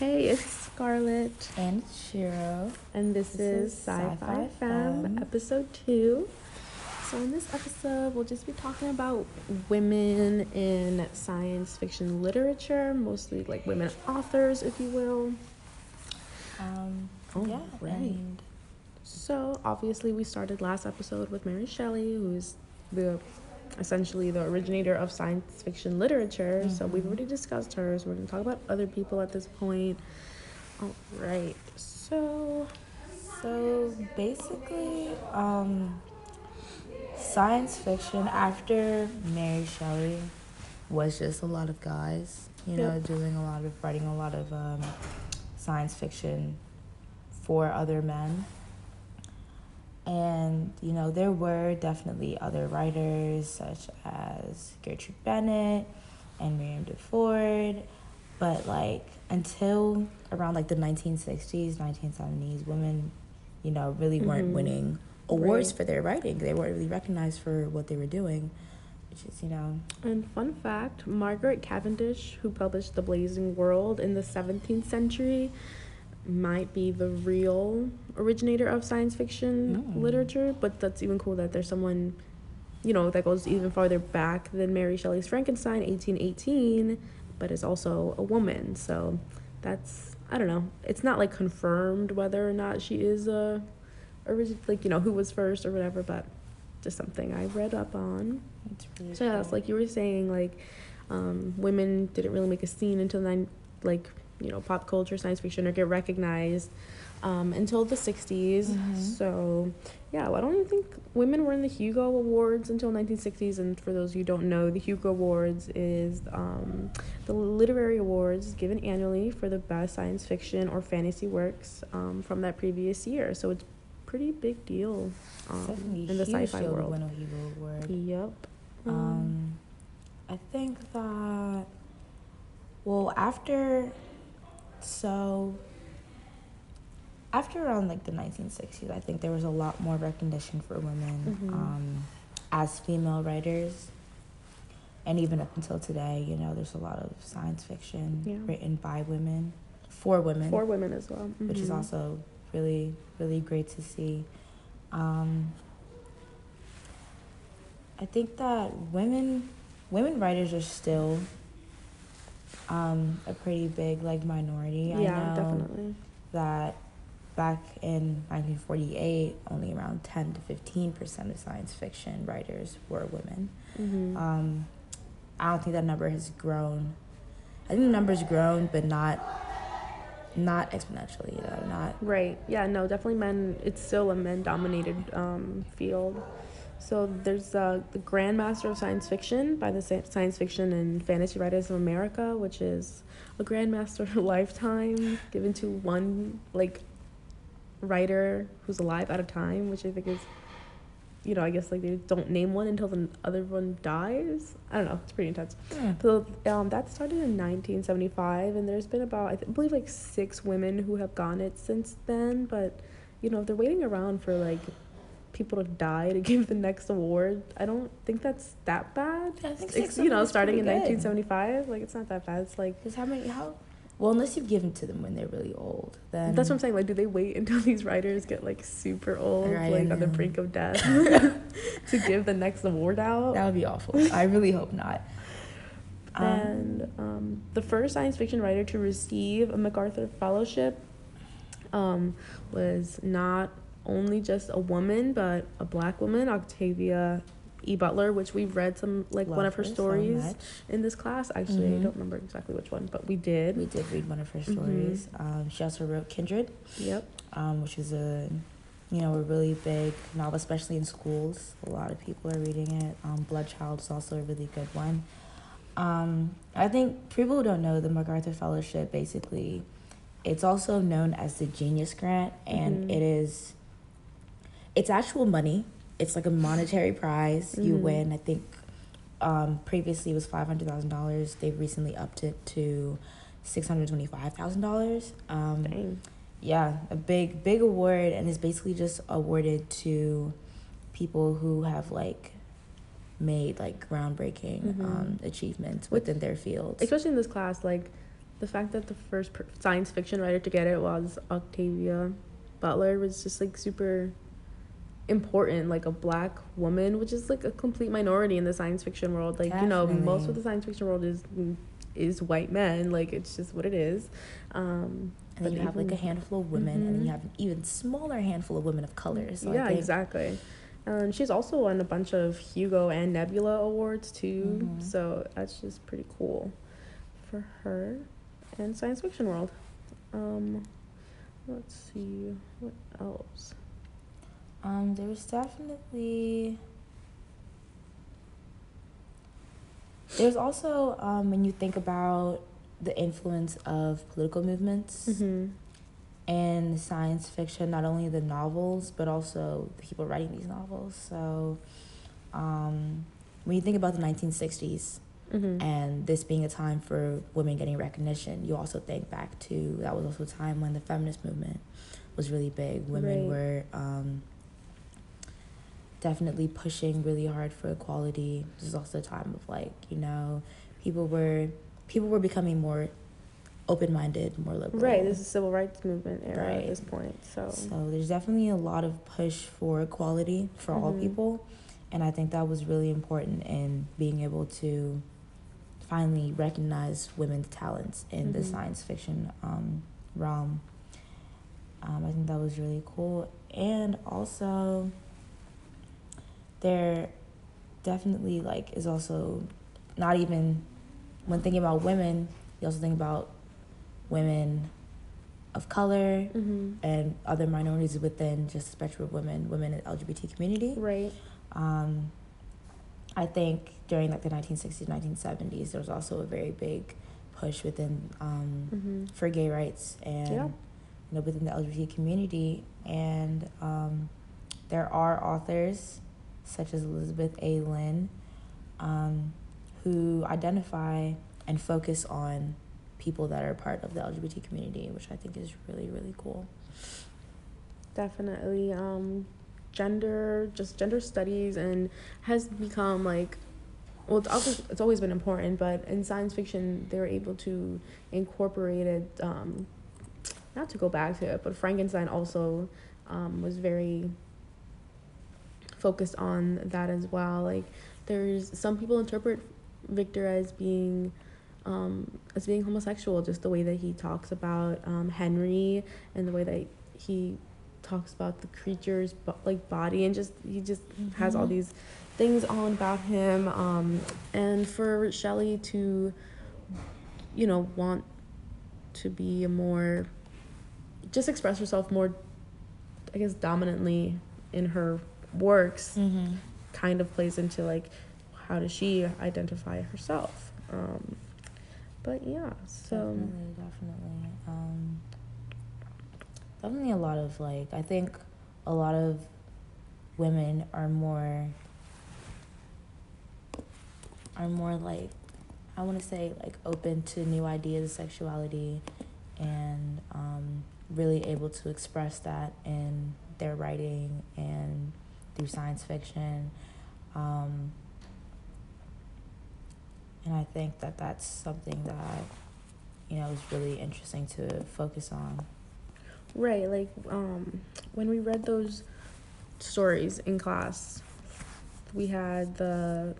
Hey, it's Scarlett, And Shiro. and this, This is Sci-Fi Sci-Fi Fam, episode two. So in this episode, we'll just be talking about women in science fiction literature, mostly like women authors, if you will. Um, Oh, yeah, right. So obviously, we started last episode with Mary Shelley, who's the essentially the originator of science fiction literature. So we've Mhm. already discussed her. So we're gonna talk about other people at this point. All right. So so basically, um, science fiction after Mary Shelley was just a lot of guys, you know, Yep. doing a lot of writing a lot of um, science fiction for other men. You know, there were definitely other writers such as Gertrude Bennett and Miriam DeFord. But, like, until around like the 1960s, 1970s, women, you know, really weren't Mhm. winning awards Right. for their writing. They weren't really recognized for what they were doing, which is, you know, And fun fact Margaret Cavendish, who published The Blazing World in the 17th century, might be the real originator of science fiction Mm. literature. But that's even cool that there's someone, you know, that goes even farther back than Mary Shelley's Frankenstein, 1818, but is also a woman. So that's, I don't know, it's not like confirmed whether or not she is a, origin, like, you know, who was first or whatever, but just something I read up on. it's really So yeah, it's cool. like you were saying, like um, women didn't really make a scene until then, like you know, pop culture, science fiction, or get recognized um, until the '60s. Mhm. So yeah, well, I don't even think women were in the Hugo Awards until 1960s. And for those who don't know, the Hugo Awards is um, the literary awards given annually for the best science fiction or fantasy works um, from that previous year. So it's pretty big deal um, in the sci-fi world. win a Hugo Award. Yep. Um, I think that, well, after, so, after around like the 1960s, I think there was a lot more recognition for women Mhm. um, as female writers. And even up until today, you know, there's a lot of science fiction Yeah. written by women, for women for women as well, which is Mhm. also really really great to see um, i think that women women writers are still um, a pretty big like minority i yeah, definitely. that back in 1948 only around 10 to 15 percent of science fiction writers were women hmm um, i don't think that number has grown i think the number's grown but not not exponentially you know not right. Yeah. No. Definitely men. It's still a men-dominated um, field. So there's uh, the Grandmaster of Science Fiction by the Science Fiction and Fantasy Writers of America, which is a Grandmaster lifetime given to one like writer who's alive at a time, which I think is, you know, I guess like they don't name one until the other one dies. I don't know. It's pretty intense. Hmm. So um, that started in 1975, and there's been about I th- believe like six women who have gone it since then. But you know, if they're waiting around for like people to die to give the next award, I don't think that's that bad. I think It's, you know, starting in good. 1975, like it's not that bad. It's like Because how many? How? Well, unless you've given to them when they're really old, then that's what I'm saying. Like, do they wait until these writers get like super old, Right, like on the brink of death, to give the next award out? That would be awful. I really hope not. Um, and um, the first science fiction writer to receive a MacArthur Fellowship um, was not only just a woman, but a black woman, Octavia E. Butler, which we read some like one of her so stories much. in this class. Actually, I Mhm. don't remember exactly which one, but we did. We did read one of her Mhm. stories. Um, she also wrote Kindred, Yep. um, which is a, you know, a really big novel, especially in schools. A lot of people are reading it. Um, Bloodchild is also a really good one. Um, I think people who don't know the MacArthur Fellowship, basically, it's also known as the Genius Grant, and Mhm. it is, it's actual money. It's like a monetary prize you Mhm. win. I think um, previously it was five hundred thousand dollars. They've recently upped it to six hundred twenty-five thousand dollars. Um, Dang. yeah, a big big award, and it's basically just awarded to people who have like made like groundbreaking Mhm. um, achievements within their fields. especially in this class like the fact that the first science fiction writer to get it was Octavia Butler was just like super important like a black woman which is like a complete minority in the science fiction world. Like you know most of the science fiction world is is white men. Like it's just what it is. Um and then you have like a handful of women mm-hmm. and then you have an even smaller handful of women of color so yeah exactly. And she's also won a bunch of hugo and nebula awards too. Mm-hmm. so that's just pretty cool for her and science fiction world. Um let's see what else um, there was definitely. There's also um, when you think about the influence of political movements mm-hmm. and science fiction, not only the novels but also the people writing these novels. So, um, when you think about the 1960s mm-hmm. and this being a time for women getting recognition, you also think back to that was also a time when the feminist movement was really big. Women right. were um, definitely pushing really hard for equality. This is also a time of like, you know, people were people were becoming more open minded, more liberal. Right. This is civil rights movement era right. at this point. So So there's definitely a lot of push for equality for mm-hmm. all people. And I think that was really important in being able to finally recognize women's talents in mm-hmm. the science fiction um, realm. Um, I think that was really cool. And also there definitely like is also not even when thinking about women you also think about women of color mm-hmm. and other minorities within just the spectrum of women women in the lgbt community right um, i think during like the 1960s 1970s there was also a very big push within um, mm-hmm. for gay rights and yeah. you know within the lgbt community and um, there are authors such as Elizabeth A. Lynn, um, who identify and focus on people that are part of the LGBT community, which I think is really, really cool. Definitely. Um, gender, just gender studies, and has become like, well, it's, also, it's always been important, but in science fiction, they were able to incorporate it. Um, not to go back to it, but Frankenstein also um, was very focused on that as well. Like there's some people interpret Victor as being um, as being homosexual, just the way that he talks about um, Henry and the way that he talks about the creature's like body and just he just mm-hmm. has all these things on about him. Um, and for Shelley to, you know, want to be a more just express herself more, I guess, dominantly in her works mm-hmm. kind of plays into like how does she identify herself um, but yeah so definitely definitely um, definitely a lot of like i think a lot of women are more are more like i want to say like open to new ideas of sexuality and um, really able to express that in their writing and through science fiction. Um, and I think that that's something that, you know, is really interesting to focus on. Right. Like um, when we read those stories in class, we had the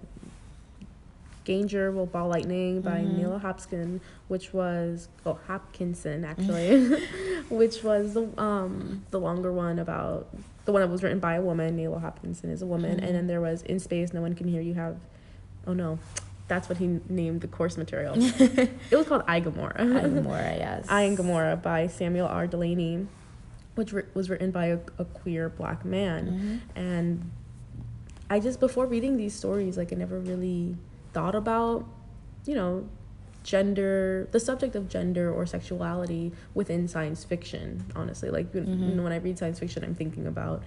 Ganger Will Ball Lightning by mm-hmm. Hopkins, which was oh Hopkinson actually, which was the um the longer one about the one that was written by a woman. Nalo Hopkinson is a woman, mm-hmm. and then there was In Space, No One Can Hear You. Have, oh no, that's what he named the course material. it was called I Gomorrah. I Gomorrah, yes. I and Gomorrah by Samuel R. Delany, which re- was written by a, a queer black man, mm-hmm. and I just before reading these stories, like I never really thought about, you know, gender, the subject of gender or sexuality within science fiction, honestly. Like, mm-hmm. you know, when I read science fiction, I'm thinking about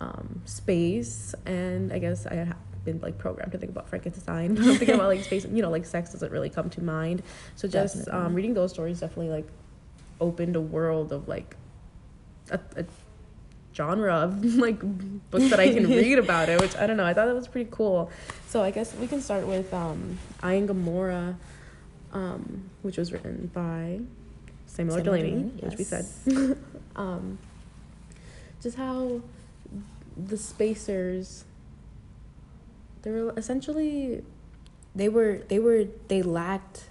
um, space, and I guess I have been like programmed to think about Frankenstein. I'm thinking about like space, you know, like sex doesn't really come to mind. So just um, reading those stories definitely like opened a world of like a, a genre of like books that I can read about it, which I don't know. I thought that was pretty cool. So I guess we can start with um, I and Gomorrah. um, which was written by Samuel, Samuel Delany, Delany, which we said. um, just how the spacers they were essentially They were they were they lacked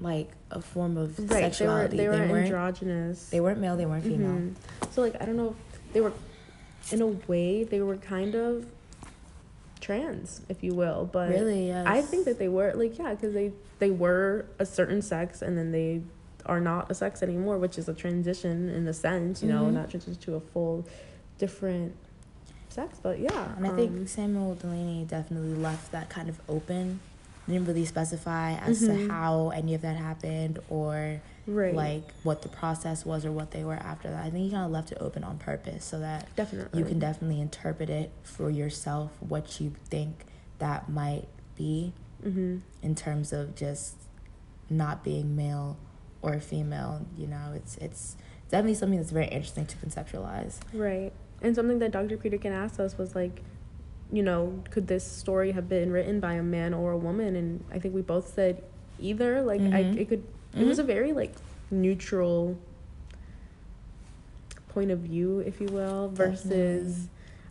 like a form of right. They were sexuality. they were weren't androgynous. they weren't male. They weren't female. Mhm. So like I don't know if they were in a way they were kind of trans, if you will, but Really, yes. I think that they were like yeah, because they they were a certain sex and then they are not a sex anymore, which is a transition in a sense, you know, Mhm. not transition to a full different sex, but yeah. And I um, think Samuel Delany definitely left that kind of open. Didn't really specify as Mhm. to how any of that happened or right, like what the process was or what they were after that. I think he kind of left it open on purpose so that definitely you can definitely interpret it for yourself what you think that might be hmm in terms of just not being male or female. You know, it's it's definitely something that's very interesting to conceptualize. Right. And something that Dr. Peterkin asked us was like, you know, could this story have been written by a man or a woman? And I think we both said either. Like, I, Mhm. it could. It was a very like neutral point of view, if you will, versus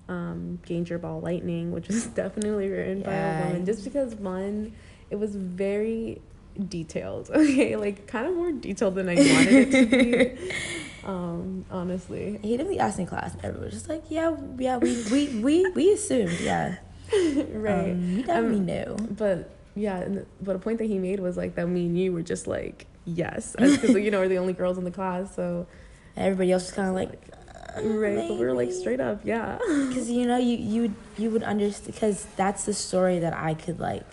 um, Danger Ball Lightning, which was definitely written by a woman. Just because one, it was very detailed. Okay, like kind of more detailed than I wanted it to be. Um, honestly. He didn't ask in class. and Everyone was just like, yeah, yeah, we we we, we assumed, yeah, right. Um, we definitely Um, knew. But yeah, and but a point that he made was like that me and you were just like yes, because you know we're the only girls in the class, so Everybody else was kind of like, right. But we were like straight up, yeah. because you know you you you would understand because that's the story that I could like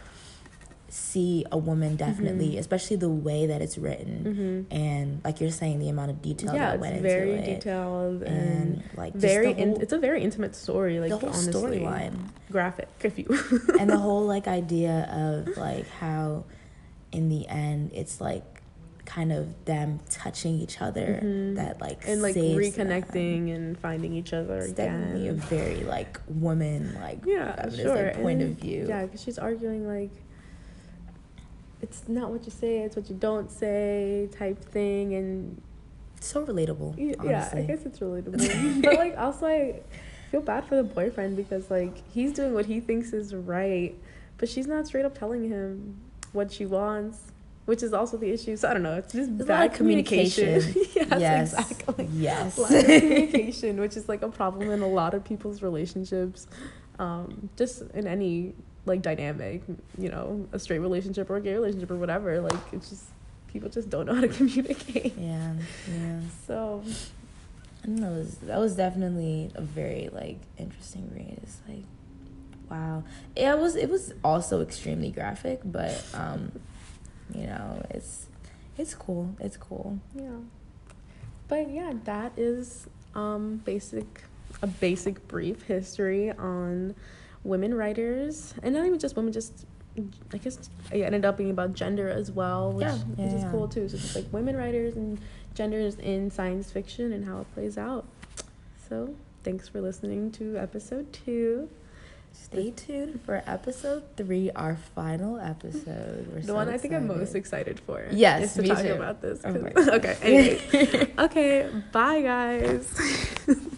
see a woman definitely, Mhm. especially the way that it's written, hmm and like you're saying, the amount of detail Yeah, that it's went very into it, detailed and, and like very. the in, it's a very intimate story, like the whole storyline. graphic, if you. and the whole like idea of like how in the end it's like kind of them touching each other Mhm. that like and like saves them. reconnecting and finding each other it's again. definitely a very like woman like yeah, sure. like, and point of view Yeah, because she's arguing like it's not what you say, it's what you don't say type thing, and so relatable honestly yeah, I guess it's relatable. but like also, I feel bad for the boyfriend because like he's doing what he thinks is right, but she's not straight up telling him what she wants. Which is also the issue. So I don't know. It's just There's bad of communication. yes, yes exactly. yes lack communication, which is like a problem in a lot of people's relationships, um, just in any like dynamic, you know, a straight relationship or a gay relationship or whatever. Like it's just people just don't know how to communicate. yeah yeah So and that was that was definitely a very like interesting read it's like wow it was it was also extremely graphic but um you know it's it's cool it's cool yeah, but yeah, that is um basic a basic brief history on women writers and not even just women, just I guess it ended up being about gender as well, which, Yeah, which yeah, is cool too. So it's like women writers and genders in science fiction and how it plays out. So thanks for listening to episode two. Stay tuned for episode three, our final episode. We're the so one I think I'm most excited. for. Yes, is to talk too. about this. Oh 'cause- my God. okay, anyway. okay, bye guys.